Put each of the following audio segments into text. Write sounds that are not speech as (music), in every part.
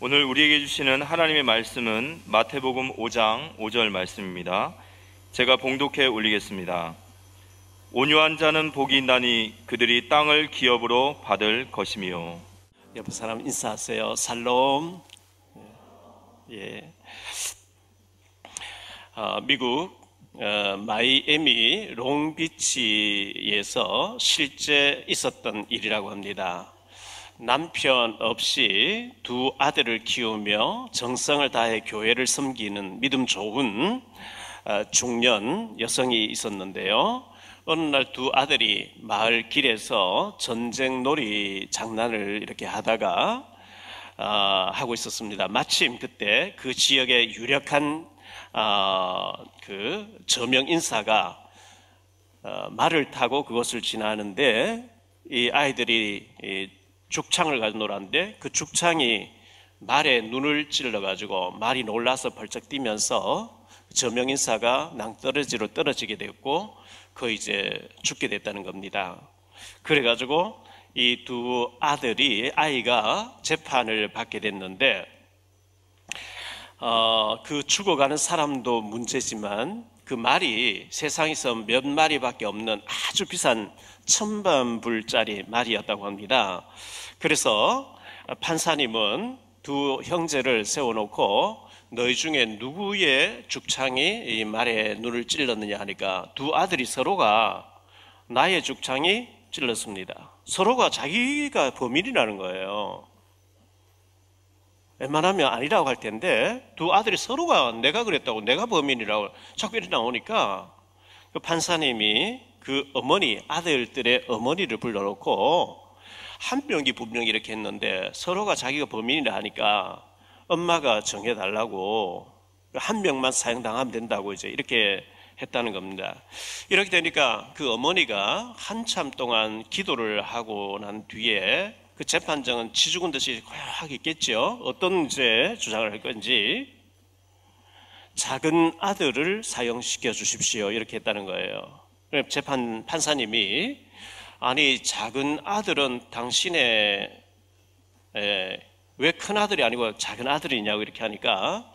오늘 우리에게 주시는 하나님의 말씀은 마태복음 5장 5절 말씀입니다. 제가 봉독해 올리겠습니다. 온유한 자는 복이 있나니 그들이 땅을 기업으로 받을 것이며 옆에 사람 인사하세요. 살롬. 예. 어, 미국 어, 마이애미 롱비치에서 실제 있었던 일이라고 합니다. 남편 없이 두 아들을 키우며 정성을 다해 교회를 섬기는 믿음 좋은 어, 중년 여성이 있었는데요. 어느 날 두 아들이 마을 길에서 전쟁 놀이 장난을 이렇게 하다가 어, 하고 있었습니다. 마침 그때 그 지역의 유력한 어, 그 저명 인사가 어, 말을 타고 그것을 지나는데 이 아이들이 이 죽창을 가지고 놀았는데 그 죽창이 말에 눈을 찔러 가지고 말이 놀라서 벌쩍 뛰면서 저명 인사가 낭떠러지로 떨어지게 됐고 그 이제 죽게 됐다는 겁니다. 그래 가지고 이 두 아들이 아이가 재판을 받게 됐는데 어, 그 죽어가는 사람도 문제지만 그 말이 세상에서 몇 마리밖에 없는 아주 비싼 천반불짜리 말이었다고 합니다. 그래서 판사님은 두 형제를 세워놓고 너희 중에 누구의 죽창이 이 말에 눈을 찔렀느냐 하니까 두 아들이 서로가 나의 죽창이 찔렀습니다. 서로가 자기가 범인이라는 거예요. 웬만하면 아니라고 할 텐데 두 아들이 서로가 내가 그랬다고 내가 범인이라고 자꾸 이렇게 나오니까 그 판사님이 그 어머니 아들들의 어머니를 불러놓고 한 명이 분명히 이렇게 했는데 서로가 자기가 범인이라 하니까 엄마가 정해달라고 한 명만 사형당하면 된다고 이제 이렇게 했다는 겁니다. 이렇게 되니까 그 어머니가 한참 동안 기도를 하고 난 뒤에 그 재판장은 치죽은 듯이 고요하게 있겠죠. 어떤 이제 주장을 할 건지 작은 아들을 사형시켜 주십시오. 이렇게 했다는 거예요. 재판 판사님이 아니 작은 아들은 당신의 왜 큰 아들이 아니고 작은 아들이냐고 이렇게 하니까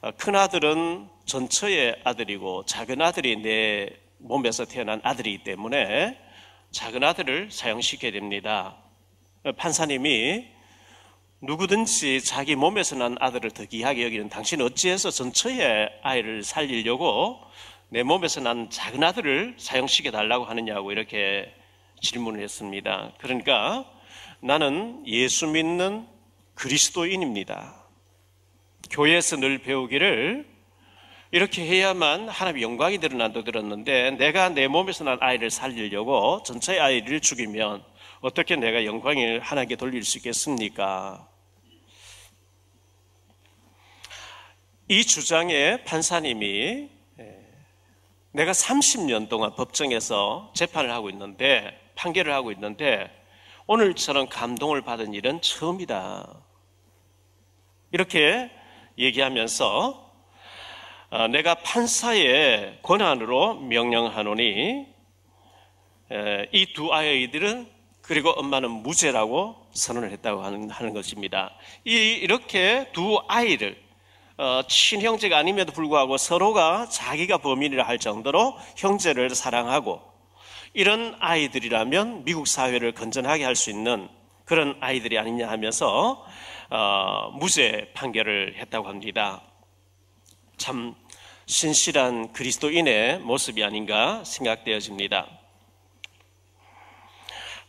어, 큰 아들은 전처의 아들이고 작은 아들이 내 몸에서 태어난 아들이기 때문에 작은 아들을 사용시켜야 됩니다. 어, 판사님이 누구든지 자기 몸에서 난 아들을 더 귀하게 여기는 당신 어찌해서 전처의 아이를 살리려고 내 몸에서 난 작은 아들을 사용시켜 달라고 하느냐고 이렇게 질문을 했습니다. 그러니까 나는 예수 믿는 그리스도인입니다. 교회에서 늘 배우기를 이렇게 해야만 하나님의 영광이 드러난다 들었는데 내가 내 몸에서 난 아이를 살리려고 전체의 아이를 죽이면 어떻게 내가 영광을 하나님께 돌릴 수 있겠습니까? 이 주장에 판사님이 내가 30년 동안 법정에서 재판을 하고 있는데 판결을 하고 있는데 오늘처럼 감동을 받은 일은 처음이다. 이렇게 얘기하면서 어, 내가 판사의 권한으로 명령하노니 이 두 아이들은 그리고 엄마는 무죄라고 선언을 했다고 하는, 하는 것입니다. 이, 이렇게 두 아이를 어, 친형제가 아님에도 불구하고 서로가 자기가 범인이라 할 정도로 형제를 사랑하고 이런 아이들이라면 미국 사회를 건전하게 할 수 있는 그런 아이들이 아니냐 하면서 어, 무죄 판결을 했다고 합니다. 참 신실한 그리스도인의 모습이 아닌가 생각되어집니다.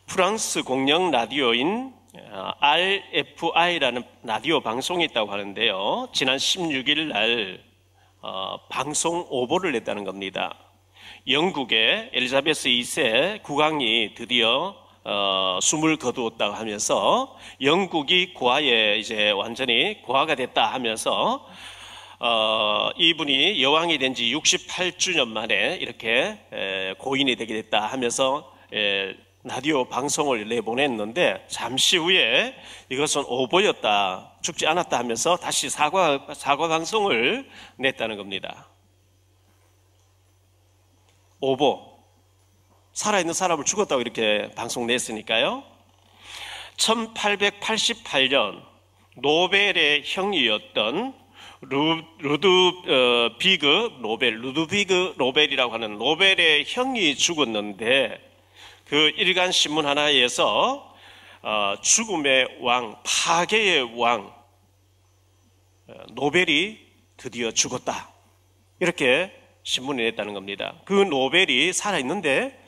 프랑스 공영 라디오인 어, RFI라는 라디오 방송이 있다고 하는데요. 지난 16일 날 어, 방송 오보를 냈다는 겁니다. 영국의 엘리자베스 2세 국왕이 드디어 어, 숨을 거두었다고 하면서 영국이 고아에 이제 완전히 고아가 됐다 하면서 어, 이분이 여왕이 된 지 68주년 만에 이렇게 에, 고인이 되게 됐다 하면서 에, 라디오 방송을 내보냈는데 잠시 후에 이것은 오보였다 죽지 않았다 하면서 다시 사과 사과 방송을 냈다는 겁니다. 오보 살아있는 사람을 죽었다고 이렇게 방송 냈으니까요. 1888년 노벨의 형이었던 루, 루드비그 노벨, 루드비그 노벨이라고 하는 노벨의 형이 죽었는데 그 일간 신문 하나에서 어, 죽음의 왕, 파괴의 왕, 어, 노벨이 드디어 죽었다. 이렇게 신문이 냈다는 겁니다. 그 노벨이 살아 있는데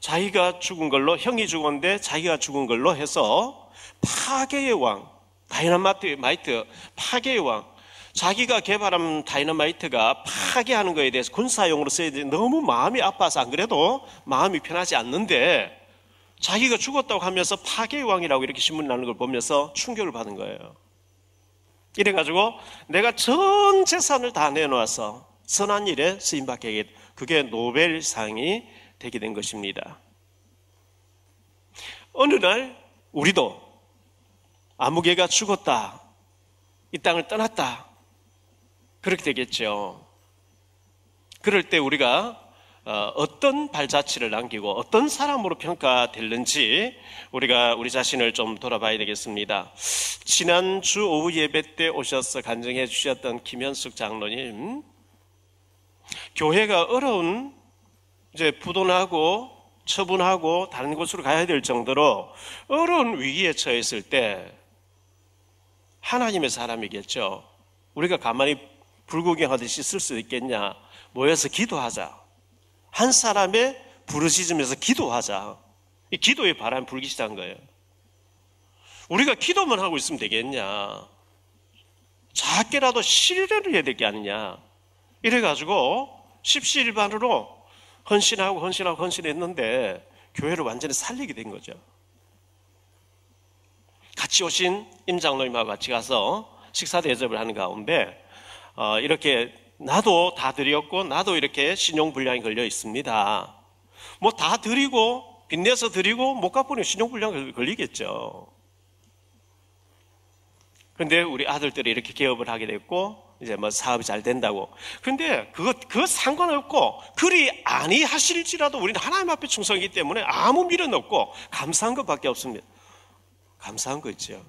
자기가 죽은 걸로, 형이 죽었는데 자기가 죽은 걸로 해서 파괴의 왕, 다이너마이트, 마이트, 파괴의 왕, 자기가 개발한 다이너마이트가 파괴하는 것에 대해서 군사용으로 써야 돼. 너무 마음이 아파서 안 그래도 마음이 편하지 않는데 자기가 죽었다고 하면서 파괴의 왕이라고 이렇게 신문 나는 걸 보면서 충격을 받은 거예요. 이래가지고 내가 전 재산을 다 내놓아서 선한 일에 쓰임받게 그게 노벨상이 되게 된 것입니다. 어느 날 우리도 아무개가 죽었다. 이 땅을 떠났다. 그렇게 되겠죠. 그럴 때 우리가 어, 어떤 발자취를 남기고 어떤 사람으로 평가될는지 우리가 우리 자신을 좀 돌아봐야 되겠습니다. 지난주 오후 예배 때 오셔서 간증해 주셨던 김현숙 장로님, 교회가 어려운 이제 부도나고 처분하고 다른 곳으로 가야 될 정도로 어려운 위기에 처했을 때 하나님의 사람이겠죠. 우리가 가만히 불구경하듯이 쓸 수 있겠냐? 모여서 기도하자. 한 사람의 부르짖으면서 기도하자. 이 기도의 바람 불기 시작한 거예요. 우리가 기도만 하고 있으면 되겠냐? 작게라도 실례를 해야 될 게 아니냐? 이래가지고 십시일반으로 헌신하고 헌신하고 헌신했는데 교회를 완전히 살리게 된 거죠. 같이 오신 임장로님하고 같이 가서 식사 대접을 하는 가운데 어, 이렇게 나도 다 드렸고 나도 이렇게 신용불량이 걸려 있습니다. 뭐 다 드리고 빚내서 드리고 못 갚으니 신용불량 걸리겠죠. 근데 우리 아들들이 이렇게 개업을 하게 됐고 이제 뭐 사업이 잘 된다고. 근데 그거 그거 상관없고 그리 아니 하실지라도 우리는 하나님 앞에 충성이기 때문에 아무 미련 없고 감사한 것밖에 없습니다. 감사한 거 있죠.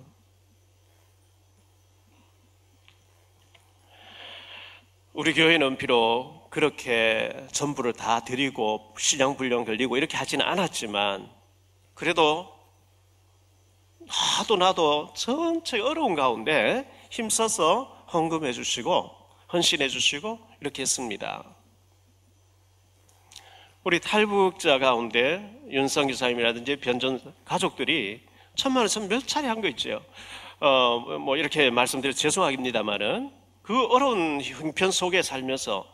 우리 교회는 비록 그렇게 전부를 다 드리고 신앙불령 걸리고 이렇게 하지는 않았지만 그래도 나도 나도 전체 어려운 가운데 힘써서 헌금해 주시고 헌신해 주시고 이렇게 했습니다. 우리 탈북자 가운데 윤성 기사님이라든지 변전 가족들이 천만 원몇 차례 한 거 있죠. 어, 뭐 이렇게 말씀드려 죄송합니다만은 그 어려운 형편 속에 살면서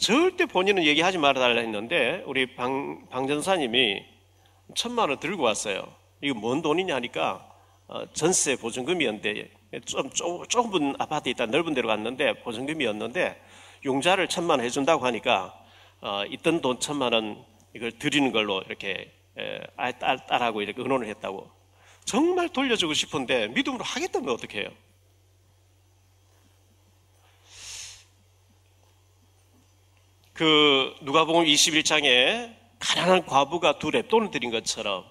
절대 본인은 얘기하지 말아달라 했는데 우리 방, 방전사님이 천만 원 들고 왔어요. 이거 뭔 돈이냐 하니까 어, 전세 보증금이었는데 좀 좁은 아파트 있다 넓은 데로 갔는데 보증금이었는데 용자를 천만 원 해준다고 하니까 어, 있던 돈 천만 원 이걸 드리는 걸로 이렇게 에, 딸, 딸하고 이렇게 의논을 했다고 정말 돌려주고 싶은데 믿음으로 하겠다면 어떻게 해요? 그 누가복음 21장에 가난한 과부가 두 랩돈을 드린 것처럼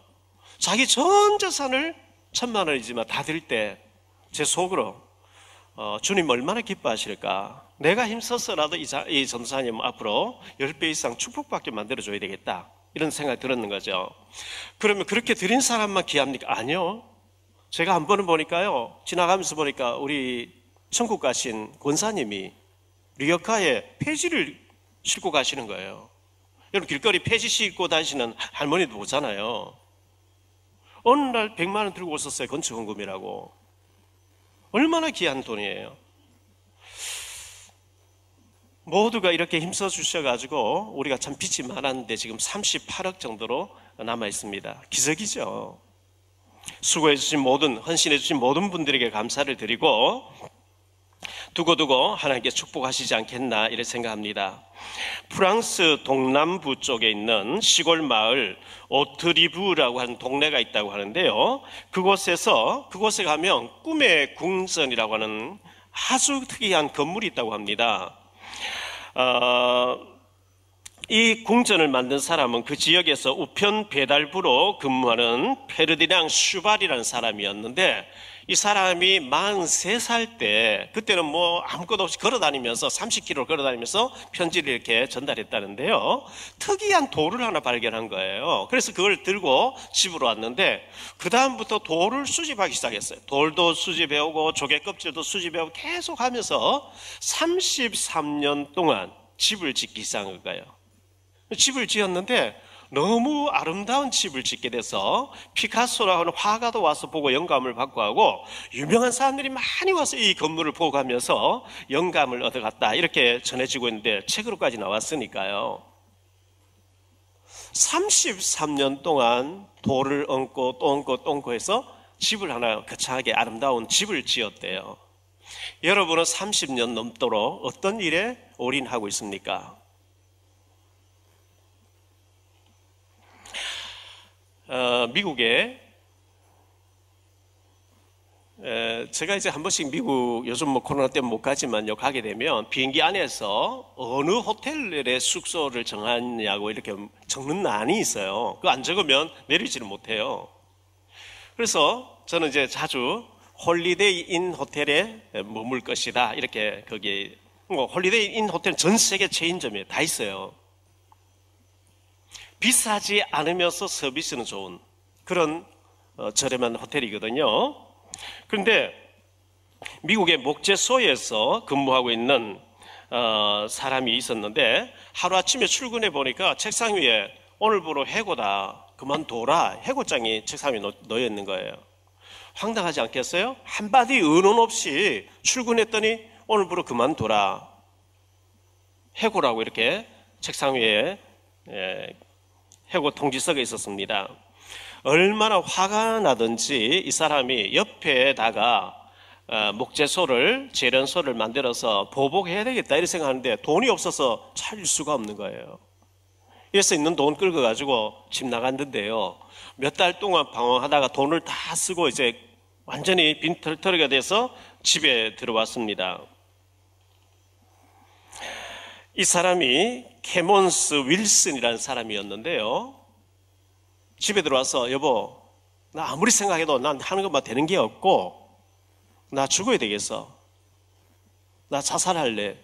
자기 전 재산을 천만 원이지만 다 드릴 때제 속으로 어, 주님 얼마나 기뻐하실까? 내가 힘써서라도 이, 자, 이 점사님 앞으로 10배 이상 축복받게 만들어줘야 되겠다. 이런 생각이 들었는 거죠. 그러면 그렇게 드린 사람만 귀합니까? 아니요. 제가 한 번은 보니까요. 지나가면서 보니까 우리 천국 가신 권사님이 리어카에 폐지를 싣고 가시는 거예요. 여러분 길거리 폐지 싣고 다니시는 할머니도 보잖아요. 어느 날 100만 원 들고 오셨어요. 건축헌금이라고. 얼마나 귀한 돈이에요. 모두가 이렇게 힘써 주셔가지고 우리가 참 빚이 많았는데 지금 38억 정도로 남아 있습니다. 기적이죠. 수고해 주신 모든, 헌신해 주신 모든 분들에게 감사를 드리고 두고두고 하나님께 축복하시지 않겠나 이렇게 생각합니다. 프랑스 동남부 쪽에 있는 시골 마을 오트리브라고 하는 동네가 있다고 하는데요. 그곳에서 그곳에 가면 꿈의 궁전이라고 하는 아주 특이한 건물이 있다고 합니다. 어, 이 궁전을 만든 사람은 그 지역에서 우편 배달부로 근무하는 페르디낭 슈발이라는 사람이었는데 이 사람이 43살 때 그때는 뭐 아무것도 없이 걸어 다니면서 30km 걸어 다니면서 편지를 이렇게 전달했다는데요. 특이한 돌을 하나 발견한 거예요. 그래서 그걸 들고 집으로 왔는데 그 다음부터 돌을 수집하기 시작했어요. 돌도 수집해 오고 조개 껍질도 수집해 오고 계속 하면서 33년 동안 집을 짓기 시작한 거예요. 집을 지었는데 너무 아름다운 집을 짓게 돼서 피카소라고 하는 화가도 와서 보고 영감을 받고 하고 유명한 사람들이 많이 와서 이 건물을 보고 가면서 영감을 얻어갔다 이렇게 전해지고 있는데 책으로까지 나왔으니까요. 33년 동안 돌을 얹고 또 얹고 또 얹고 해서 집을 하나 거창하게 아름다운 집을 지었대요. 여러분은 30년 넘도록 어떤 일에 올인하고 있습니까? 어, 미국에 에, 제가 이제 한 번씩 미국 요즘 뭐 코로나 때문에 못 가지만요 가게 되면 비행기 안에서 어느 호텔의 숙소를 정하냐고 이렇게 적는 난이 있어요. 그거 안 적으면 내리지를 못해요. 그래서 저는 이제 자주 홀리데이 인 호텔에 머물 것이다 이렇게 거기 뭐 홀리데이 인 호텔은 전 세계 체인점에 다 있어요. 비싸지 않으면서 서비스는 좋은 그런 어, 저렴한 호텔이거든요. 그런데 미국의 목재소에서 근무하고 있는 어, 사람이 있었는데 하루아침에 출근해 보니까 책상 위에 오늘부로 해고다 그만둬라 해고장이 책상 위에 놓여 있는 거예요. 황당하지 않겠어요? 한마디 의논 없이 출근했더니 오늘부로 그만둬라 해고라고 이렇게 책상 위에 예, 해고 통지서가 있었습니다. 얼마나 화가 나든지 이 사람이 옆에다가 어, 목재소를 재련소를 만들어서 보복해야 되겠다 이렇게 생각하는데 돈이 없어서 차릴 수가 없는 거예요. 그래서 있는 돈 끌고 가지고 집 나갔는데요. 몇 달 동안 방황하다가 돈을 다 쓰고 이제 완전히 빈털터리가 돼서 집에 들어왔습니다. 이 사람이 캐몬스 윌슨이라는 사람이었는데요. 집에 들어와서 여보, 나 아무리 생각해도 난 하는 것만 되는 게 없고 나 죽어야 되겠어. 나 자살할래.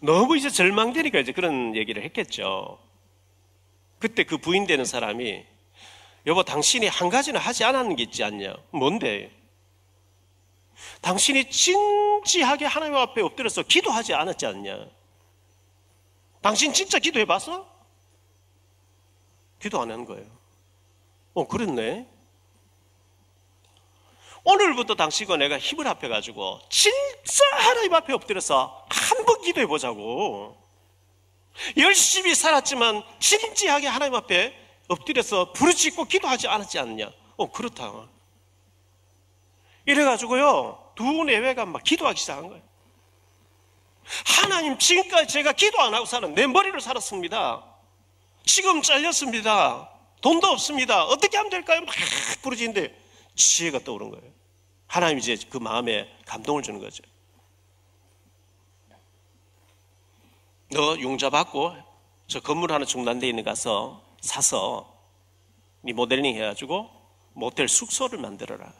너무 이제 절망되니까 이제 그런 얘기를 했겠죠. 그때 그 부인 되는 사람이 여보 당신이 한 가지는 하지 않았는 게 있지 않냐? 뭔데? 당신이 진지하게 하나님 앞에 엎드려서 기도하지 않았지 않냐? 당신 진짜 기도해 봤어? 기도 안 하는 거예요. 어, 그랬네. 오늘부터 당신과 내가 힘을 합해가지고 진짜 하나님 앞에 엎드려서 한번 기도해 보자고. 열심히 살았지만 진지하게 하나님 앞에 엎드려서 부르짖고 기도하지 않았지 않느냐? 어, 그렇다. 이래가지고요, 두 내외가 막 기도하기 시작한 거예요. 하나님, 지금까지 제가 기도 안 하고 사는 내 머리를 살았습니다. 지금 잘렸습니다. 돈도 없습니다. 어떻게 하면 될까요? 막 부르짖는데 지혜가 떠오른 거예요. 하나님이 이제 그 마음에 감동을 주는 거죠. 너 융자 받고 저 건물 하나 중단돼 있는 가서 사서 리모델링 해가지고 모텔 숙소를 만들어라.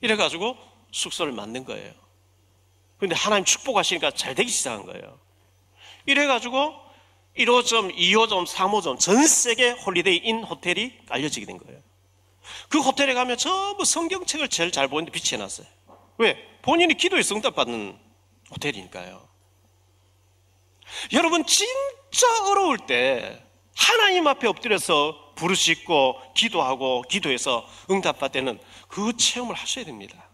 이래가지고 숙소를 만든 거예요. 근데 하나님 축복하시니까 잘 되기 시작한 거예요. 이래가지고 1호점, 2호점, 3호점 전 세계 홀리데이 인 호텔이 알려지게 된 거예요. 그 호텔에 가면 전부 성경책을 제일 잘 보이는데 비치해놨어요. 왜? 본인이 기도에 응답받는 호텔이니까요. 여러분 진짜 어려울 때 하나님 앞에 엎드려서 부르짖고 기도하고 기도해서 응답받는 그 체험을 하셔야 됩니다.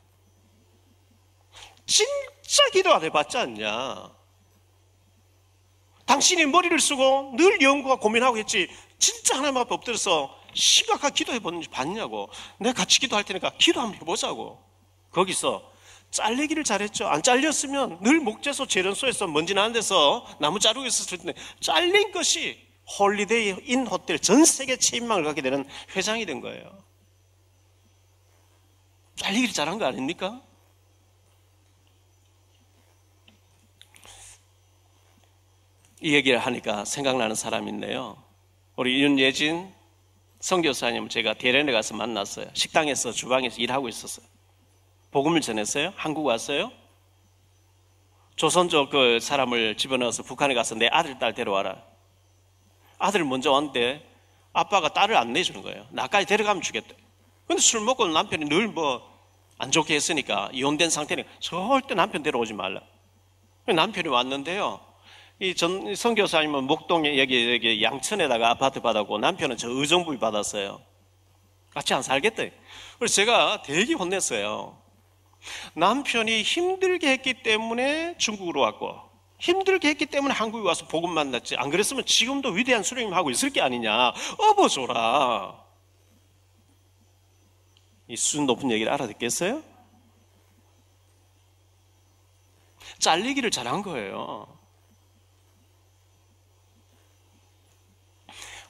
진 짜 기도 안 해봤지 않냐? 당신이 머리를 쓰고 늘 연구와 고민하고 했지 진짜 하나님 앞에 엎드려서 심각하게 기도해 보는지 봤냐고 내가 같이 기도할 테니까 기도 한번 해보자고 거기서 잘리기를 잘했죠 안 잘렸으면 늘 목재소 재련소에서 먼지 나는 데서 나무 자르고 있었을 텐데 잘린 것이 홀리데이 인 호텔 전 세계 체인망을 갖게 되는 회장이 된 거예요 잘리기를 잘한 거 아닙니까? 이 얘기를 하니까 생각나는 사람이 있네요. 우리 윤예진 성교사님 제가 대련에 가서 만났어요. 식당에서 주방에서 일하고 있었어요. 복음을 전했어요. 한국 왔어요. 조선족 그 사람을 집어넣어서 북한에 가서 내 아들, 딸 데려와라. 아들 먼저 왔는데 아빠가 딸을 안 내주는 거예요. 나까지 데려가면 주겠대. 근데 술 먹고 남편이 늘 뭐 안 좋게 했으니까 이혼된 상태니까 절대 남편 데려오지 말라. 남편이 왔는데요. 이전 성교사님은 목동에 여기, 여기 양천에다가 아파트 받았고 남편은 저 의정부에 받았어요. 같이 안 살겠대. 그래서 제가 되게 혼냈어요. 남편이 힘들게 했기 때문에 중국으로 왔고 힘들게 했기 때문에 한국에 와서 복음 만났지. 안 그랬으면 지금도 위대한 수령님 하고 있을 게 아니냐. 업어줘라. 이 수준 높은 얘기를 알아듣겠어요? 잘리기를 잘한 거예요.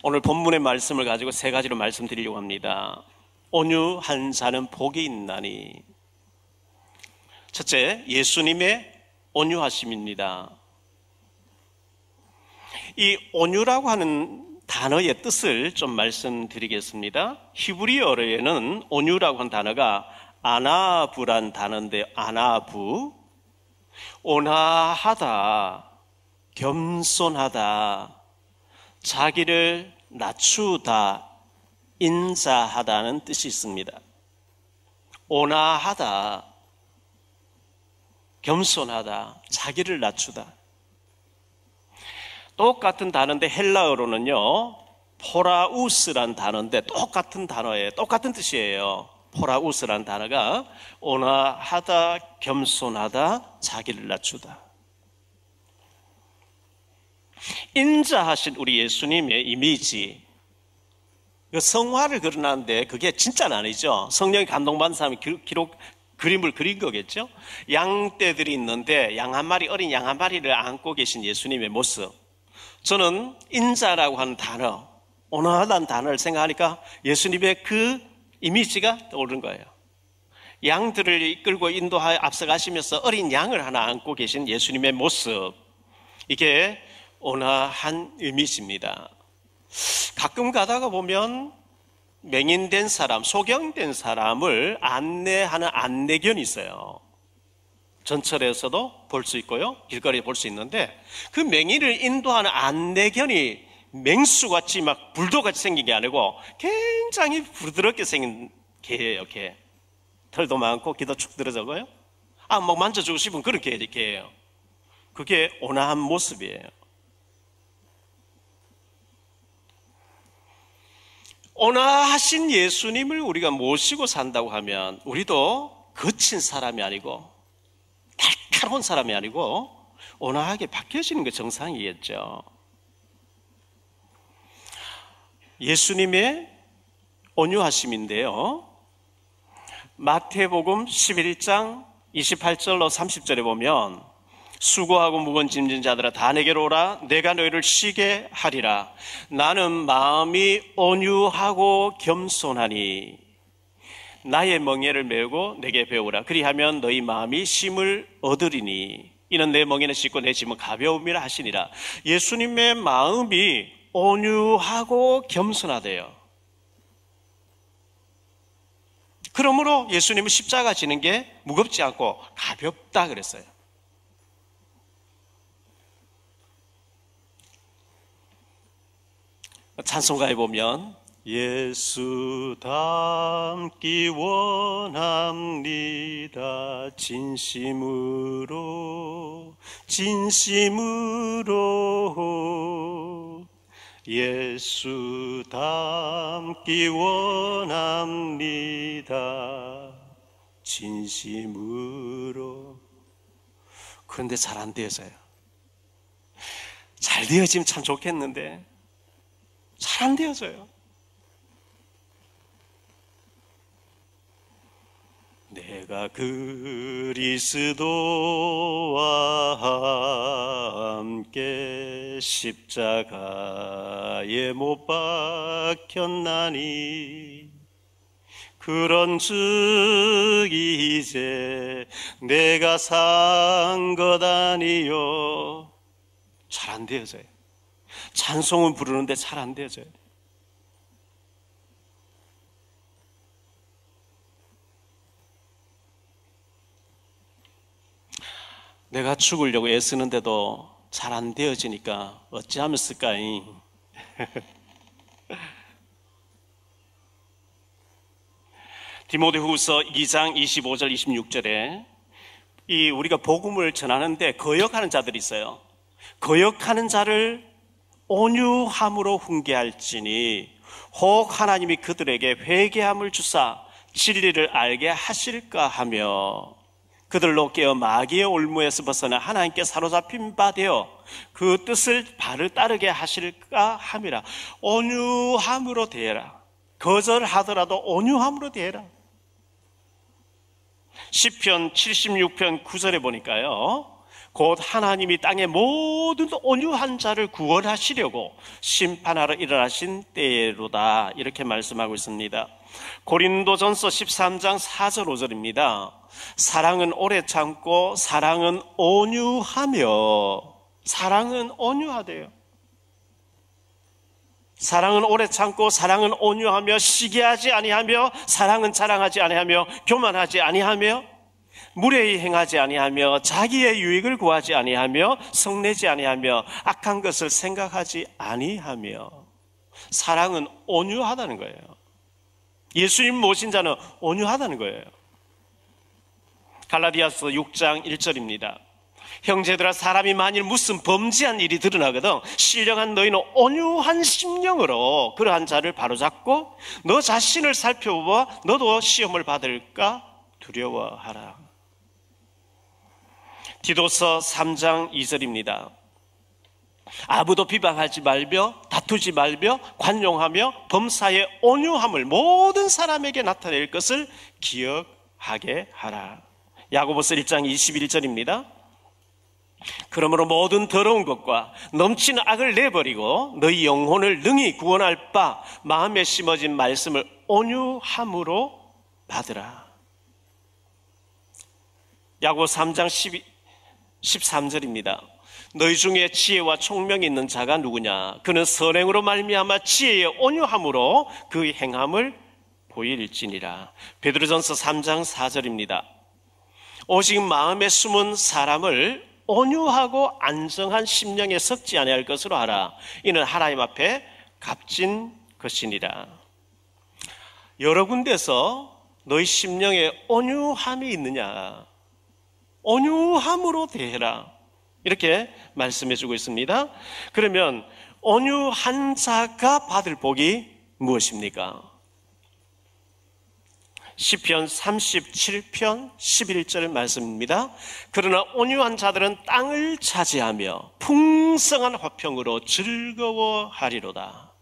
오늘 본문의 말씀을 가지고 세 가지로 말씀드리려고 합니다. 온유한 자는 복이 있나니. 첫째, 예수님의 온유하심입니다. 이 온유라고 하는 단어의 뜻을 좀 말씀드리겠습니다. 히브리어에는 온유라고 하는 단어가 아나부란 단어인데 아나부 온화하다 겸손하다 자기를 낮추다 인자하다는 뜻이 있습니다. 온화하다 겸손하다 자기를 낮추다 똑같은 단어인데 헬라어로는요, 포라우스란 단어인데 똑같은 단어예요. 똑같은 뜻이에요. 포라우스란 단어가 온화하다, 겸손하다, 자기를 낮추다. 인자하신 우리 예수님의 이미지, 그 성화를 그려놨는데 그게 진짜는 아니죠. 성령이 감동받은 사람이 기록, 그림을 그린 거겠죠. 양떼들이 있는데 양 한 마리, 어린 양 한 마리를 안고 계신 예수님의 모습. 저는 인자라고 하는 단어, 온화하다는 단어를 생각하니까 예수님의 그 이미지가 떠오르는 거예요. 양들을 이끌고 인도하여 앞서가시면서 어린 양을 하나 안고 계신 예수님의 모습. 이게 온화한 이미지입니다. 가끔 가다가 보면 맹인된 사람, 소경된 사람을 안내하는 안내견이 있어요. 전철에서도 볼 수 있고요. 길거리에 볼 수 있는데 그 맹인을 인도하는 안내견이 맹수같이 막 불도같이 생긴 게 아니고 굉장히 부드럽게 생긴 개예요, 개. 털도 많고 귀도 축 들어져고요. 아, 뭐 만져주고 싶은 그런 개, 개예요. 그게 온화한 모습이에요. 온화하신 예수님을 우리가 모시고 산다고 하면 우리도 거친 사람이 아니고 날카로운 사람이 아니고 온화하게 바뀌어지는 게 정상이겠죠. 예수님의 온유하심인데요. 마태복음 11장 28절로 30절에 보면 수고하고 무거운 짐진 자들아 다 내게로 오라 내가 너희를 쉬게 하리라 나는 마음이 온유하고 겸손하니 나의 멍에를 메고 내게 배우라. 그리하면 너희 마음이 심을 얻으리니 이는 내 멍에는 씻고 내 짐은 가벼움이라 하시니라. 예수님의 마음이 온유하고 겸손하대요. 그러므로 예수님은 십자가 지는 게 무겁지 않고 가볍다 그랬어요. 찬송가에 보면 예수 닮기 원합니다. 진심으로, 진심으로. 예수 닮기 원합니다. 진심으로. 그런데 잘 안 되어져요. 잘 되어지면 참 좋겠는데, 잘 안 되어져요. 내가 그리스도와 함께 십자가에 못 박혔나니 그런즉 이제 내가 산 것 아니요 잘 안 되어져요. 찬송은 부르는데 잘 안 되어져요. 내가 죽으려고 애쓰는데도 잘 안 되어지니까 어찌하면 쓸까이? (laughs) 디모데 후서 2장 25절 26절에 이 우리가 복음을 전하는데 거역하는 자들이 있어요. 거역하는 자를 온유함으로 훈계할지니 혹 하나님이 그들에게 회개함을 주사 진리를 알게 하실까 하며 그들로 깨어 마귀의 올무에서 벗어나 하나님께 사로잡힌 바 되어 그 뜻을 바를 따르게 하실까 함이라. 온유함으로 대해라. 거절하더라도 온유함으로 대해라. 시편 76편 9절에 보니까요. 곧 하나님이 땅의 모든 온유한 자를 구원하시려고 심판하러 일어나신 때로다. 이렇게 말씀하고 있습니다. 고린도전서 13장 4절 5절입니다. 사랑은 오래 참고 사랑은 온유하며 사랑은 온유하대요. 사랑은 오래 참고 사랑은 온유하며 시기하지 아니하며 사랑은 자랑하지 아니하며 교만하지 아니하며 무례히 행하지 아니하며 자기의 유익을 구하지 아니하며 성내지 아니하며 악한 것을 생각하지 아니하며 사랑은 온유하다는 거예요. 예수님 모신 자는 온유하다는 거예요. 갈라디아서 6장 1절입니다. 형제들아 사람이 만일 무슨 범죄한 일이 드러나거든 신령한 너희는 온유한 심령으로 그러한 자를 바로잡고 너 자신을 살펴보아 너도 시험을 받을까 두려워하라. 디도서 3장 2절입니다. 아무도 비방하지 말며 다투지 말며 관용하며 범사의 온유함을 모든 사람에게 나타낼 것을 기억하게 하라. 야고보서 1장 21절입니다. 그러므로 모든 더러운 것과 넘치는 악을 내버리고 너희 영혼을 능히 구원할 바 마음에 심어진 말씀을 온유함으로 받으라. 야고 3장 12, 13절입니다. 너희 중에 지혜와 총명이 있는 자가 누구냐? 그는 선행으로 말미암아 지혜의 온유함으로 그 행함을 보일지니라. 베드로전서 3장 4절입니다. 오직 마음에 숨은 사람을 온유하고 안정한 심령에 섞지 아니할 것으로 하라. 이는 하나님 앞에 값진 것이니라. 여러 군데서 너희 심령에 온유함이 있느냐? 온유함으로 대해라. 이렇게 말씀해 주고 있습니다. 그러면 온유한 자가 받을 복이 무엇입니까? 시편 37편 11절 말씀입니다. 그러나 온유한 자들은 땅을 차지하며 풍성한 화평으로 즐거워하리로다.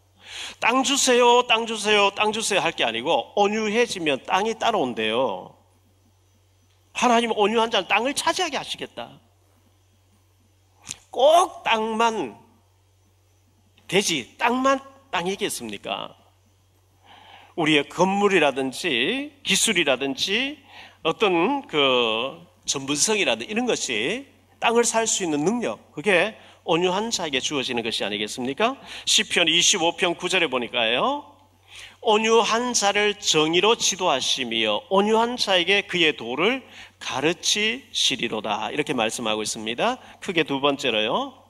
땅 주세요, 땅 주세요, 땅 주세요 할 게 아니고 온유해지면 땅이 따라온대요. 하나님 온유한 자는 땅을 차지하게 하시겠다. 꼭 땅만 되지, 땅만 땅이겠습니까? 우리의 건물이라든지 기술이라든지 어떤 그 전문성이라든지 이런 것이 땅을 살 수 있는 능력, 그게 온유한 자에게 주어지는 것이 아니겠습니까? 시편 25편 9절에 보니까요. 온유한 자를 정의로 지도하시며 온유한 자에게 그의 도를 가르치시리로다. 이렇게 말씀하고 있습니다. 크게 두 번째로요.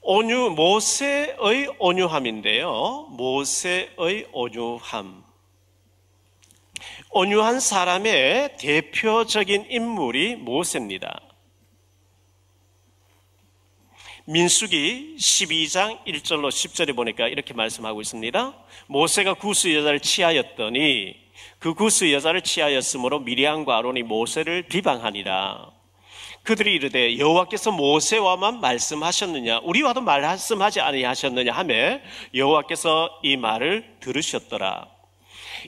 온유 모세의 온유함인데요. 모세의 온유함. 온유한 사람의 대표적인 인물이 모세입니다. 민수기 12장 1절로 10절에 보니까 이렇게 말씀하고 있습니다. 모세가 구스 여자를 취하였더니 그 구스 여자를 취하였으므로 미리안과 아론이 모세를 비방하니라. 그들이 이르되 여호와께서 모세와만 말씀하셨느냐 우리와도 말씀하지 아니하셨느냐 하매 여호와께서 이 말을 들으셨더라.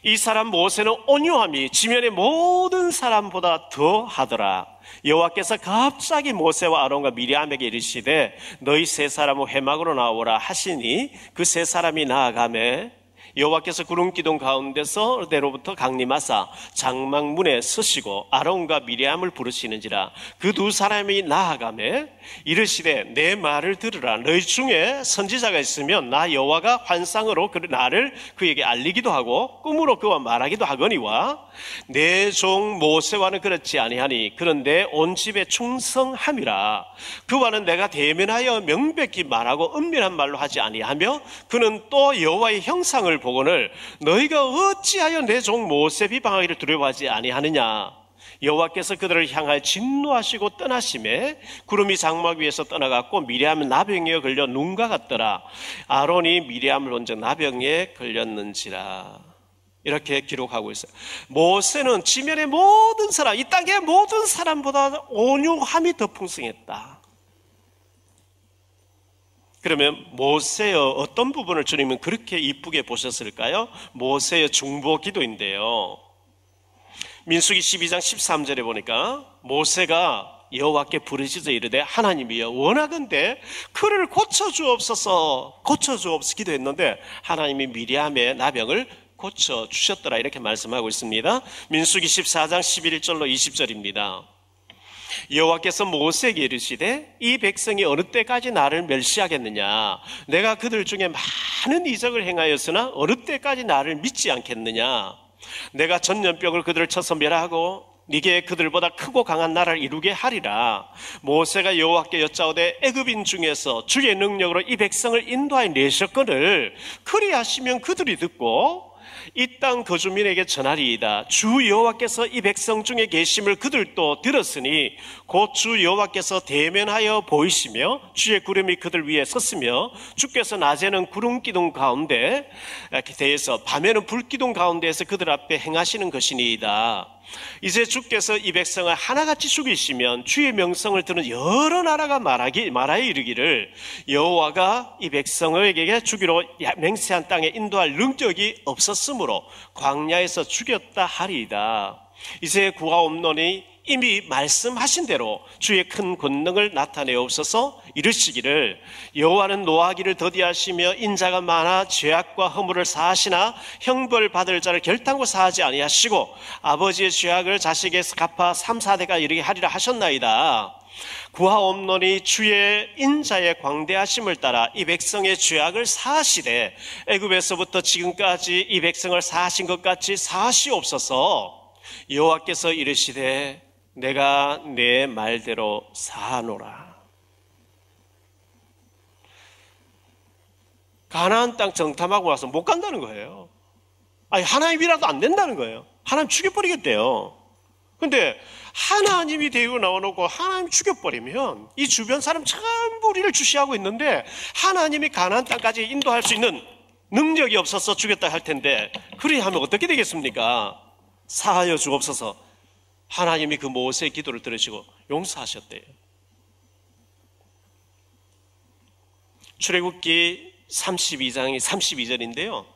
이 사람 모세는 온유함이 지면의 모든 사람보다 더 하더라. 여호와께서 갑자기 모세와 아론과 미리암에게 이르시되 너희 세 사람은 회막으로 나오라 하시니 그 세 사람이 나아가매 여호와께서 구름 기둥 가운데서 대로부터 강림하사 장막문에 서시고 아론과 미리암을 부르시는지라 그 두 사람이 나아가매 이르시되 내 말을 들으라. 너희 중에 선지자가 있으면 나 여호와가 환상으로 그 나를 그에게 알리기도 하고 꿈으로 그와 말하기도 하거니와 내 종 모세와는 그렇지 아니하니 그런데 온 집에 충성함이라. 그와는 내가 대면하여 명백히 말하고 은밀한 말로 하지 아니하며 그는 또 여호와의 형상을 보거늘 너희가 어찌하여 내 종 모세 비방하기를 두려워하지 아니하느냐? 여호와께서 그들을 향하여 진노하시고 떠나심에 구름이 장막 위에서 떠나갔고 미리암은 나병에 걸려 눈과 같더라. 아론이 미리암을 온적 나병에 걸렸는지라 이렇게 기록하고 있어요. 모세는 지면의 모든 사람, 이 땅의 모든 사람보다 온유함이 더 풍성했다. 그러면 모세의 어떤 부분을 주님은 그렇게 이쁘게 보셨을까요? 모세의 중보 기도인데요. 민수기 12장 13절에 보니까 모세가 여호와께 부르짖어 이르되 하나님이여 원하건대 그를 고쳐 주옵소서 고쳐 주옵소서 기도했는데 하나님이 미리암의 나병을 고쳐 주셨더라 이렇게 말씀하고 있습니다. 민수기 14장 11절로 20절입니다. 여호와께서 모세에게 이르시되 이 백성이 어느 때까지 나를 멸시하겠느냐 내가 그들 중에 많은 이적을 행하였으나 어느 때까지 나를 믿지 않겠느냐 내가 전염병을 그들을 쳐서 멸하고 네게 그들보다 크고 강한 나라를 이루게 하리라. 모세가 여호와께 여짜오되 애굽인 중에서 주의 능력으로 이 백성을 인도하여 내셨거늘 그리하시면 그들이 듣고 이 땅 거주민에게 전하리이다. 주 여호와께서 이 백성 중에 계심을 그들도 들었으니 곧 주 여호와께서 대면하여 보이시며 주의 구름이 그들 위에 섰으며 주께서 낮에는 구름 기둥 가운데 대해서 밤에는 불 기둥 가운데에서 그들 앞에 행하시는 것이니이다. 이제 주께서 이 백성을 하나같이 죽이시면 주의 명성을 들은 여러 나라가 말하기 말하여 이르기를 여호와가 이 백성에게 주기로 맹세한 땅에 인도할 능력이 없었으므로 광야에서 죽였다 하리이다. 이제 구하 없노니 이미 말씀하신 대로 주의 큰 권능을 나타내옵소서 이르시기를 여호와는 노하기를 더디하시며 인자가 많아 죄악과 허물을 사하시나 형벌 받을 자를 결단코 사하지 아니하시고 아버지의 죄악을 자식에서 갚아 3, 4대가 이르게 하리라 하셨나이다. 구하옵노니 주의 인자의 광대하심을 따라 이 백성의 죄악을 사하시되 애굽에서부터 지금까지 이 백성을 사하신 것 같이 사하시옵소서 여호와께서 이르시되 내가 내 말대로 사하노라. 가나안 땅 정탐하고 와서 못 간다는 거예요. 아니 하나님이라도 안 된다는 거예요. 하나님 죽여버리겠대요. 근데 하나님이 되고 나와놓고 하나님 죽여버리면 이 주변 사람 전부 우리를 주시하고 있는데 하나님이 가나안 땅까지 인도할 수 있는 능력이 없어서 죽였다 할 텐데 그리 하면 어떻게 되겠습니까? 사하여 주옵소서 하나님이 그 모세의 기도를 들으시고 용서하셨대요. 출애굽기 32장이 32절인데요.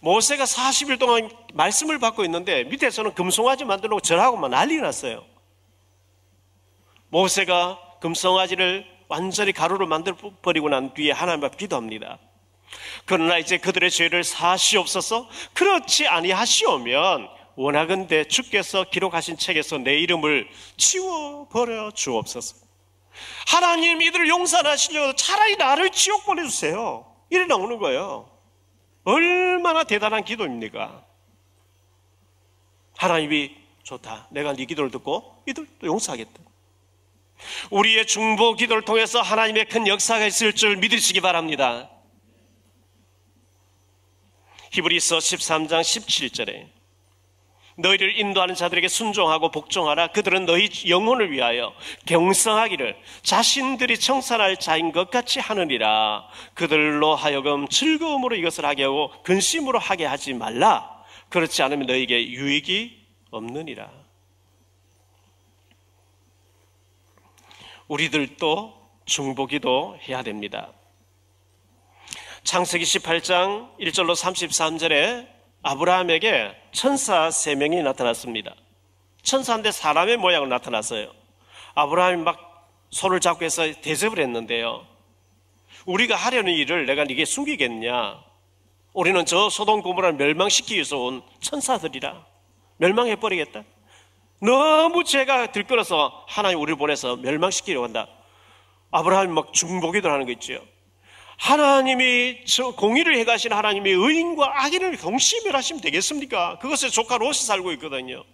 모세가 40일 동안 말씀을 받고 있는데 밑에서는 금송아지 만들고 절하고만 난리 났어요. 모세가 금송아지를 완전히 가루로 만들어 버리고 난 뒤에 하나님 앞 기도합니다. 그러나 이제 그들의 죄를 사시옵소서 그렇지 아니하시오면 원하건대 주께서 기록하신 책에서 내 이름을 지워버려 주옵소서. 하나님 이들을 용서하시려고 차라리 나를 지옥 보내주세요. 이래 나오는 거예요. 얼마나 대단한 기도입니까? 하나님이 좋다. 내가 네 기도를 듣고 이들도 용서하겠다. 우리의 중보 기도를 통해서 하나님의 큰 역사가 있을 줄 믿으시기 바랍니다. 히브리서 13장 17절에 너희를 인도하는 자들에게 순종하고 복종하라. 그들은 너희 영혼을 위하여 경성하기를 자신들이 청산할 자인 것 같이 하느니라. 그들로 하여금 즐거움으로 이것을 하게 하고 근심으로 하게 하지 말라. 그렇지 않으면 너에게 유익이 없느니라. 우리들도 중보기도 해야 됩니다. 창세기 18장 1절로 33절에 아브라함에게 천사 세 명이 나타났습니다. 천사인데 사람의 모양으로 나타났어요. 아브라함이 막 손을 잡고 해서 대접을 했는데요. 우리가 하려는 일을 내가 네게 숨기겠냐? 우리는 저 소동 고모라를 멸망시키기 위해서 온 천사들이라 멸망해 버리겠다. 너무 죄가 들끓어서 하나님 우리를 보내서 멸망시키려고 한다. 아브라함이 막 중보기도 하는 거 있죠. 하나님이 저 공의를 해가신 하나님이 의인과 악인을 동시에 멸하시면 되겠습니까? 그것에 조카 롯이 살고 있거든요.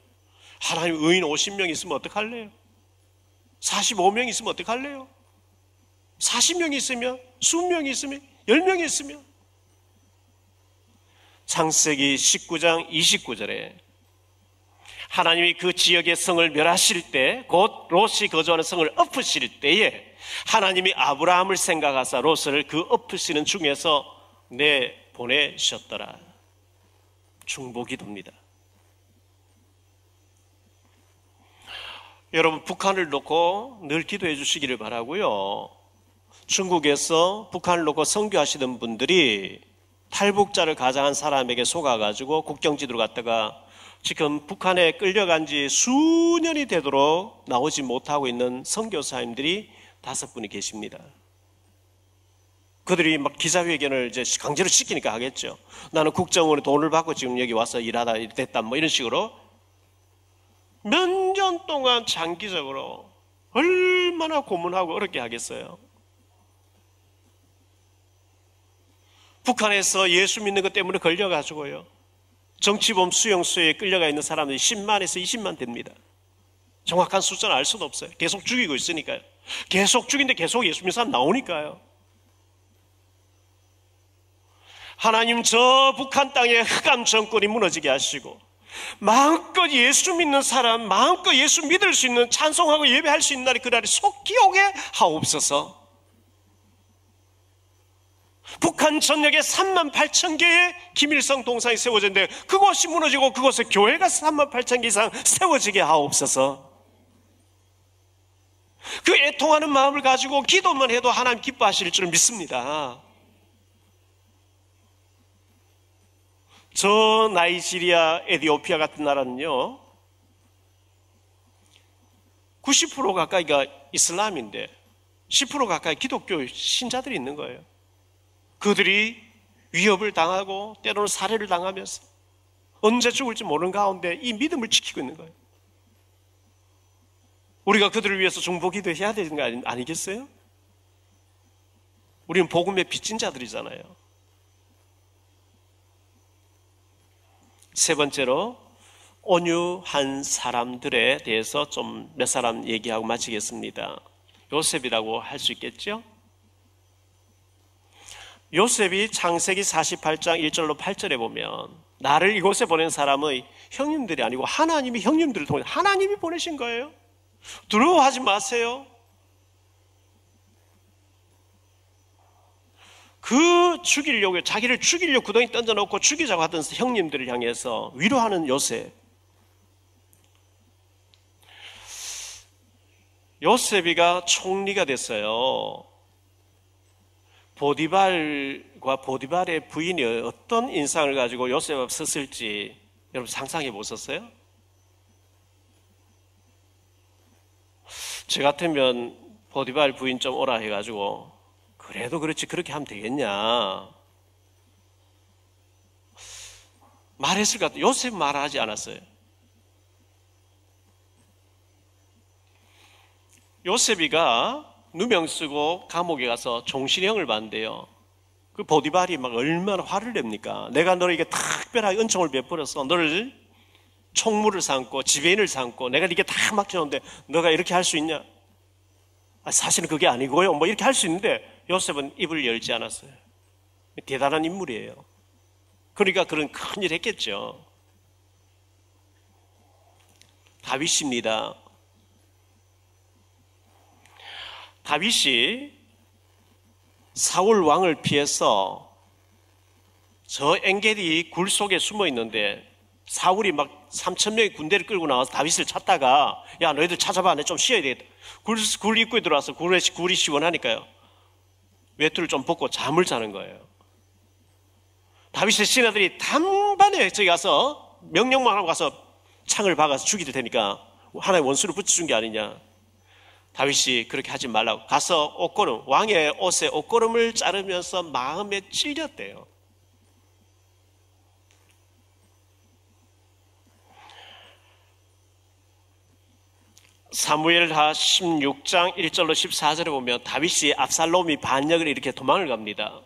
하나님 의인 50명 있으면 어떡할래요? 45명 있으면 어떡할래요? 40명 있으면 20명 있으면 10명 있으면 창세기 19장 29절에 하나님이 그 지역의 성을 멸하실 때, 곧 롯이 거주하는 성을 엎으실 때에 하나님이 아브라함을 생각하사 롯을 그 엎으시는 중에서 내 보내셨더라. 중보기도입니다. 여러분 북한을 놓고 늘 기도해 주시기를 바라고요. 중국에서 북한을 놓고 선교하시던 분들이 탈북자를 가장한 사람에게 속아가지고 국경지도로 갔다가 지금 북한에 끌려간 지 수년이 되도록 나오지 못하고 있는 선교사님들이 다섯 분이 계십니다. 그들이 막 기자회견을 이제 강제로 시키니까 하겠죠. 나는 국정원에 돈을 받고 지금 여기 와서 일하다 됐다 뭐 이런 식으로 몇 년 동안 장기적으로 얼마나 고문하고 어렵게 하겠어요. 북한에서 예수 믿는 것 때문에 걸려가지고요. 정치범 수용소에 끌려가 있는 사람들이 10만에서 20만 됩니다. 정확한 숫자는 알 수도 없어요. 계속 죽이고 있으니까요. 계속 죽인데 계속 예수 믿는 사람 나오니까요. 하나님 저 북한 땅에 흑암 정권이 무너지게 하시고 마음껏 예수 믿는 사람 마음껏 예수 믿을 수 있는 찬송하고 예배할 수 있는 날이 그 날이 속기 오게 하옵소서. 북한 전역에 3만 8천 개의 김일성 동상이 세워졌는데 그곳이 무너지고 그곳에 교회가 3만 8천 개 이상 세워지게 하옵소서. 그 애통하는 마음을 가지고 기도만 해도 하나님 기뻐하실 줄 믿습니다. 저 나이지리아, 에디오피아 같은 나라는요, 90% 가까이가 이슬람인데 10% 가까이 기독교 신자들이 있는 거예요. 그들이 위협을 당하고 때로는 살해를 당하면서 언제 죽을지 모르는 가운데 이 믿음을 지키고 있는 거예요. 우리가 그들을 위해서 중보기도 해야 되는 거 아니, 아니겠어요? 우리는 복음의 빚진 자들이잖아요. 세 번째로 온유한 사람들에 대해서 좀 몇 사람 얘기하고 마치겠습니다. 요셉이라고 할 수 있겠죠? 요셉이 창세기 48장 1절로 8절에 보면 나를 이곳에 보낸 사람의 형님들이 아니고 하나님이 형님들을 통해 하나님이 보내신 거예요. 두려워하지 마세요. 그 죽이려고 자기를 죽이려고 구덩이 던져놓고 죽이자고 하던 형님들을 향해서 위로하는 요셉. 요셉이가 총리가 됐어요. 보디발과 보디발의 부인이 어떤 인상을 가지고 요셉 앞 섰을지 여러분 상상해 보셨어요? 저 같으면 보디발 부인 좀 오라 해가지고 그래도 그렇지 그렇게 하면 되겠냐 말했을 것 같아요. 요셉 말하지 않았어요. 요셉이가 누명 쓰고 감옥에 가서 종신형을 받는데요. 그 보디발이 막 얼마나 화를 냅니까? 내가 너에게 특별하게 은총을 베풀어서 너를 총무를 삼고 지배인을 삼고 내가 이게 다 맡겨놓는데 너가 이렇게 할 수 있냐? 아, 사실은 그게 아니고요. 뭐 이렇게 할 수 있는데 요셉은 입을 열지 않았어요. 대단한 인물이에요. 그러니까 그런 큰일 했겠죠. 다윗입니다. 다윗이 사울 왕을 피해서 저 엔게디 굴 속에 숨어 있는데 사울이 막 3천 명의 군대를 끌고 나와서 다윗을 찾다가 야 너희들 찾아봐 내 좀 쉬어야 되겠다. 굴, 굴 입구에 들어와서 굴에, 굴이 시원하니까요. 외투를 좀 벗고 잠을 자는 거예요. 다윗의 신하들이 단반에 저기 가서 명령만 하고 가서 창을 박아서 죽이될 테니까 하나의 원수를 붙여준 게 아니냐 다윗이 그렇게 하지 말라고 가서 옷걸음 왕의 옷에 옷걸음을 자르면서 마음에 찔렸대요. 사무엘하 16장 1절로 14절에 보면 다윗이 압살롬이 반역을 이렇게 도망을 갑니다.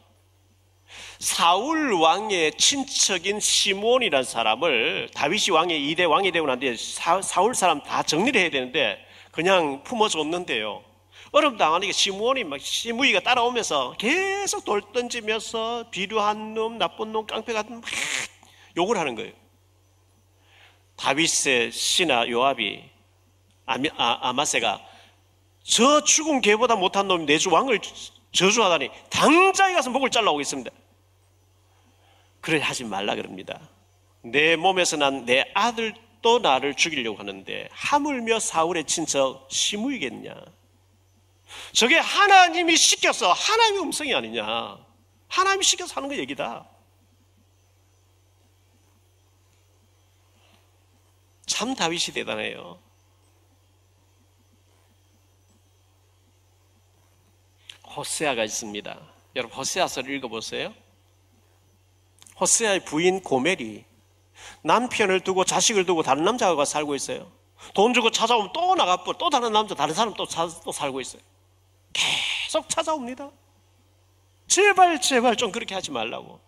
사울 왕의 친척인 시몬이라는 사람을 다윗이 왕의 2대 왕이 되고 난 뒤에 사, 사울 사람 다 정리를 해야 되는데 그냥 품어줬는데요. 어려움 당하니까 시몬이 막 시무이가 따라오면서 계속 돌 던지면서 비류한 놈, 나쁜 놈, 깡패 같은 막 욕을 하는 거예요. 다윗의 신하 요압이 아미, 아, 아마세가 저 죽은 개보다 못한 놈이 내 주 왕을 저주하다니 당장에 가서 목을 잘라오겠습니다. 그래 하지 말라 그럽니다. 내 몸에서 난 내 아들 도 나를 죽이려고 하는데 하물며 사울의 친척 시무이겠냐? 저게 하나님이 시켜서 하나님의 음성이 아니냐? 하나님이 시켜서 하는 거 얘기다. 참 다윗이 대단해요. 호세아가 있습니다. 여러분 호세아서를 읽어보세요. 호세아의 부인 고멜이 남편을 두고 자식을 두고 다른 남자가 살고 있어요. 돈 주고 찾아오면 또 나가고 또 다른 남자 다른 사람 또, 또 살고 있어요. 계속 찾아옵니다. 제발 제발 좀 그렇게 하지 말라고.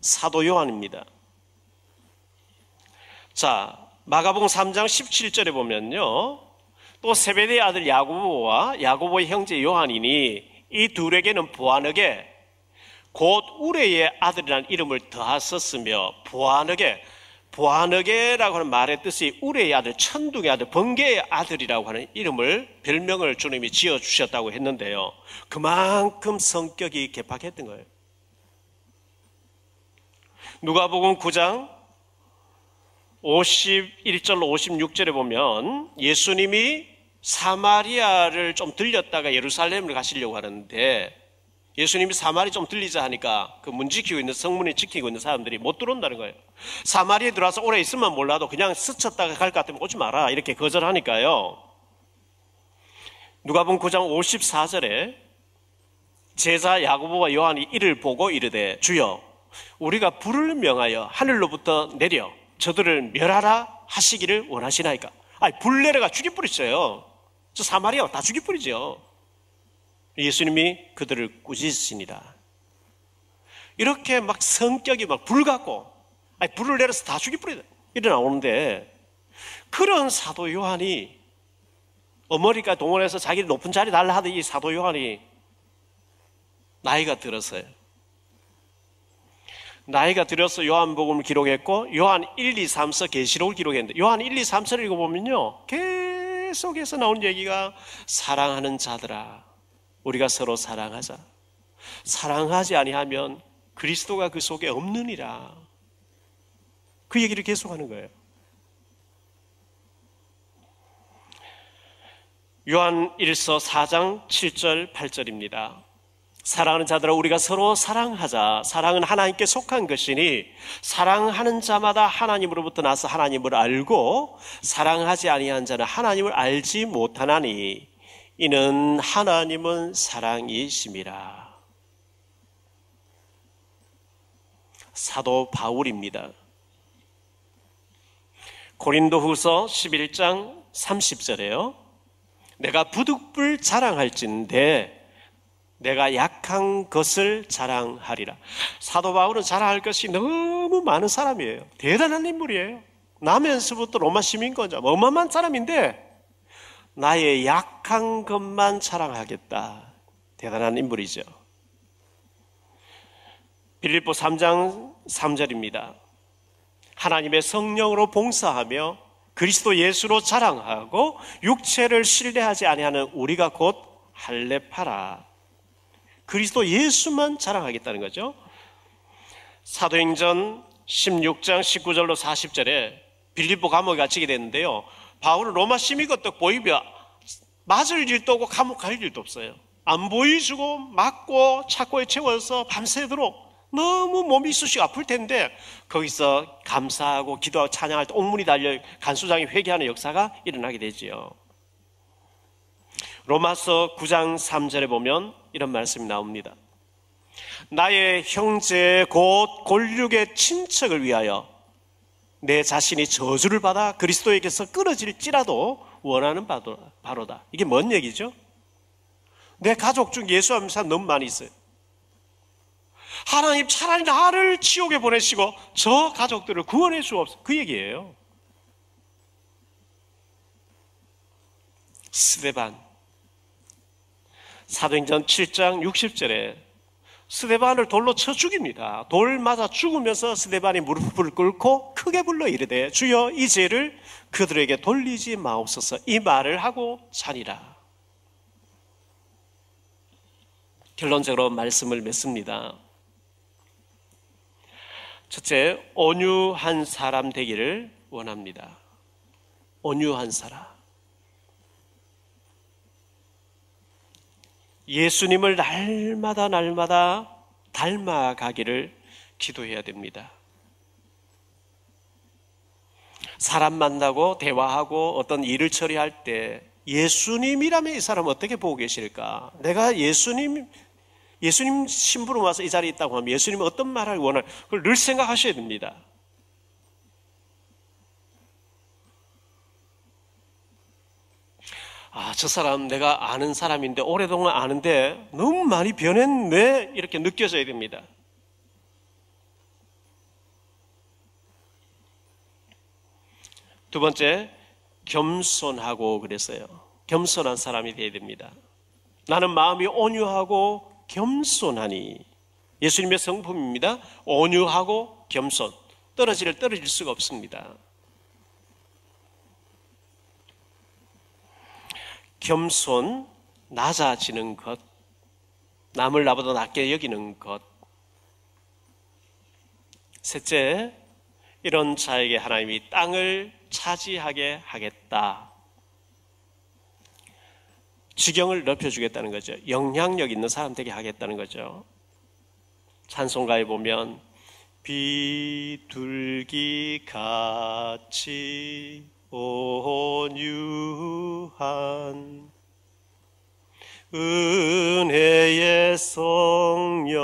사도 요한입니다. 자, 마가복음 3장 17절에 보면요. 또 세베대의 아들 야고보와 야고보의 형제 요한이니 이 둘에게는 보아너게 곧 우레의 아들이라는 이름을 더하셨으며 보아너게 보아너게라고 하는 말의 뜻이 우레의 아들, 천둥의 아들, 번개의 아들이라고 하는 이름을 별명을 주님이 지어 주셨다고 했는데요. 그만큼 성격이 개팍했던 거예요. 누가복음 9장 51절로 56절에 보면 예수님이 사마리아를 좀 들렸다가 예루살렘을 가시려고 하는데 예수님이 사마리 좀 들리자 하니까 그 문 지키고 있는 성문에 지키고 있는 사람들이 못 들어온다는 거예요. 사마리에 들어와서 오래 있으면 몰라도 그냥 스쳤다가 갈 것 같으면 오지 마라. 이렇게 거절하니까요. 누가복음 9장 54절에 제자 야고보와 요한이 이를 보고 이르되 주여 우리가 불을 명하여 하늘로부터 내려 저들을 멸하라 하시기를 원하시나이까? 아니 불 내려가 죽이 뿌리죠요. 저 사마리아 다 죽이 뿌리죠. 예수님이 그들을 꾸짖으시니다. 이렇게 막 성격이 막 불같고, 아니, 불을 내려서 다 죽이 뿌리다. 이래 나오는데, 그런 사도 요한이, 어머니가 동원해서 자기 높은 자리 달라 하던 이 사도 요한이, 나이가 들었어요. 나이가 들어서 요한복음을 기록했고, 요한 1, 2, 3서 계시록을 기록했는데, 요한 1, 2, 3서를 읽어보면요, 계속해서 나온 얘기가 사랑하는 자들아, 우리가 서로 사랑하자. 사랑하지 아니하면 그리스도가 그 속에 없느니라. 그 얘기를 계속하는 거예요. 요한 1서 4장 7절 8절입니다. 사랑하는 자들아 우리가 서로 사랑하자. 사랑은 하나님께 속한 것이니 사랑하는 자마다 하나님으로부터 나서 하나님을 알고 사랑하지 아니한 자는 하나님을 알지 못하나니 이는 하나님은 사랑이심이라. 사도 바울입니다. 고린도 후서 11장 30절에요. 내가 부득불 자랑할진데 내가 약한 것을 자랑하리라. 사도 바울은 자랑할 것이 너무 많은 사람이에요. 대단한 인물이에요. 나면서부터 로마 시민권자, 어마어마한 사람인데 나의 약한 것만 자랑하겠다. 대단한 인물이죠. 빌립보 3장 3절입니다. 하나님의 성령으로 봉사하며 그리스도 예수로 자랑하고 육체를 신뢰하지 아니하는 우리가 곧 할례파라. 그리스도 예수만 자랑하겠다는 거죠. 사도행전 16장 19절로 40절에 빌립보 감옥에 갇히게 됐는데요. 바울은 로마 시민과 딱 보이면 맞을 일도 없고 감옥 갈 일도 없어요. 안 보이주고 맞고 착고에 채워서 밤새도록 너무 몸이 쑤시 아플 텐데 거기서 감사하고 기도하고 찬양할 때 옥문이 달려 간수장이 회개하는 역사가 일어나게 되지요. 로마서 9장 3절에 보면 이런 말씀이 나옵니다. 나의 형제 곧 골육의 친척을 위하여 내 자신이 저주를 받아 그리스도에게서 끊어질지라도 원하는 바로다. 이게 뭔 얘기죠? 내 가족 중 예수 하는 사람 너무 많이 있어요. 하나님 차라리 나를 지옥에 보내시고 저 가족들을 구원해 주옵소서. 그 얘기예요. 스데반. 사도행전 7장 60절에 스데반을 돌로 쳐 죽입니다. 돌 맞아 죽으면서 스데반이 무릎을 꿇고 크게 불러 이르되 주여 이 죄를 그들에게 돌리지 마옵소서 이 말을 하고 자니라. 결론적으로 말씀을 맺습니다. 첫째, 온유한 사람 되기를 원합니다. 온유한 사람. 예수님을 날마다 날마다 닮아가기를 기도해야 됩니다. 사람 만나고 대화하고 어떤 일을 처리할 때 예수님이라면 이 사람 어떻게 보고 계실까? 내가 예수님 예수님 신부로 와서 이 자리에 있다고 하면 예수님이 어떤 말을 원할 그걸 늘 생각하셔야 됩니다. 아, 저 사람 내가 아는 사람인데 오래동안 아는데 너무 많이 변했네 이렇게 느껴져야 됩니다. 두 번째, 겸손하고 그랬어요. 겸손한 사람이 되어야 됩니다. 나는 마음이 온유하고 겸손하니 예수님의 성품입니다. 온유하고 겸손. 떨어지를 떨어질 수가 없습니다. 겸손, 낮아지는 것, 남을 나보다 낮게 여기는 것. 셋째, 이런 자에게 하나님이 땅을 차지하게 하겠다. 지경을 넓혀주겠다는 거죠. 영향력 있는 사람 되게 하겠다는 거죠. 찬송가에 보면 비둘기 같이 온유한 은혜의 성령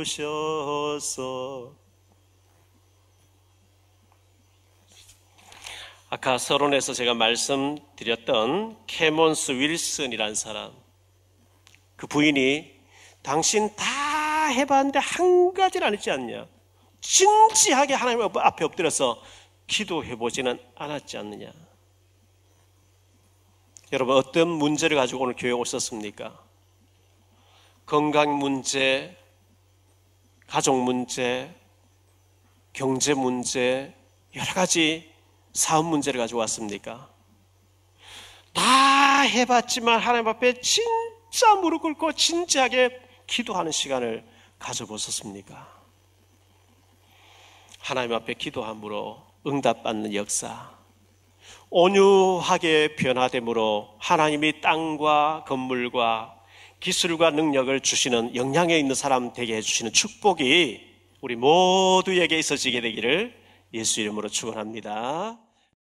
오셔서 아까 서론에서 제가 말씀드렸던 캐몬스 윌슨이라는 사람 그 부인이 당신 다 해봤는데 한 가지를 안 했지 않냐? 진지하게 하나님 앞에 엎드려서 기도해 보지는 않았지 않느냐 여러분 어떤 문제를 가지고 오늘 교회 오셨습니까? 건강 문제, 가족 문제, 경제 문제, 여러 가지 사업 문제를 가지고 왔습니까? 다 해봤지만 하나님 앞에 진짜 무릎 꿇고 진지하게 기도하는 시간을 가져보셨습니까? 하나님 앞에 기도함으로 응답받는 역사, 온유하게 변화됨으로 하나님이 땅과 건물과 기술과 능력을 주시는 영향에 있는 사람 되게 해주시는 축복이 우리 모두에게 있어지게 되기를 예수 이름으로 축원합니다.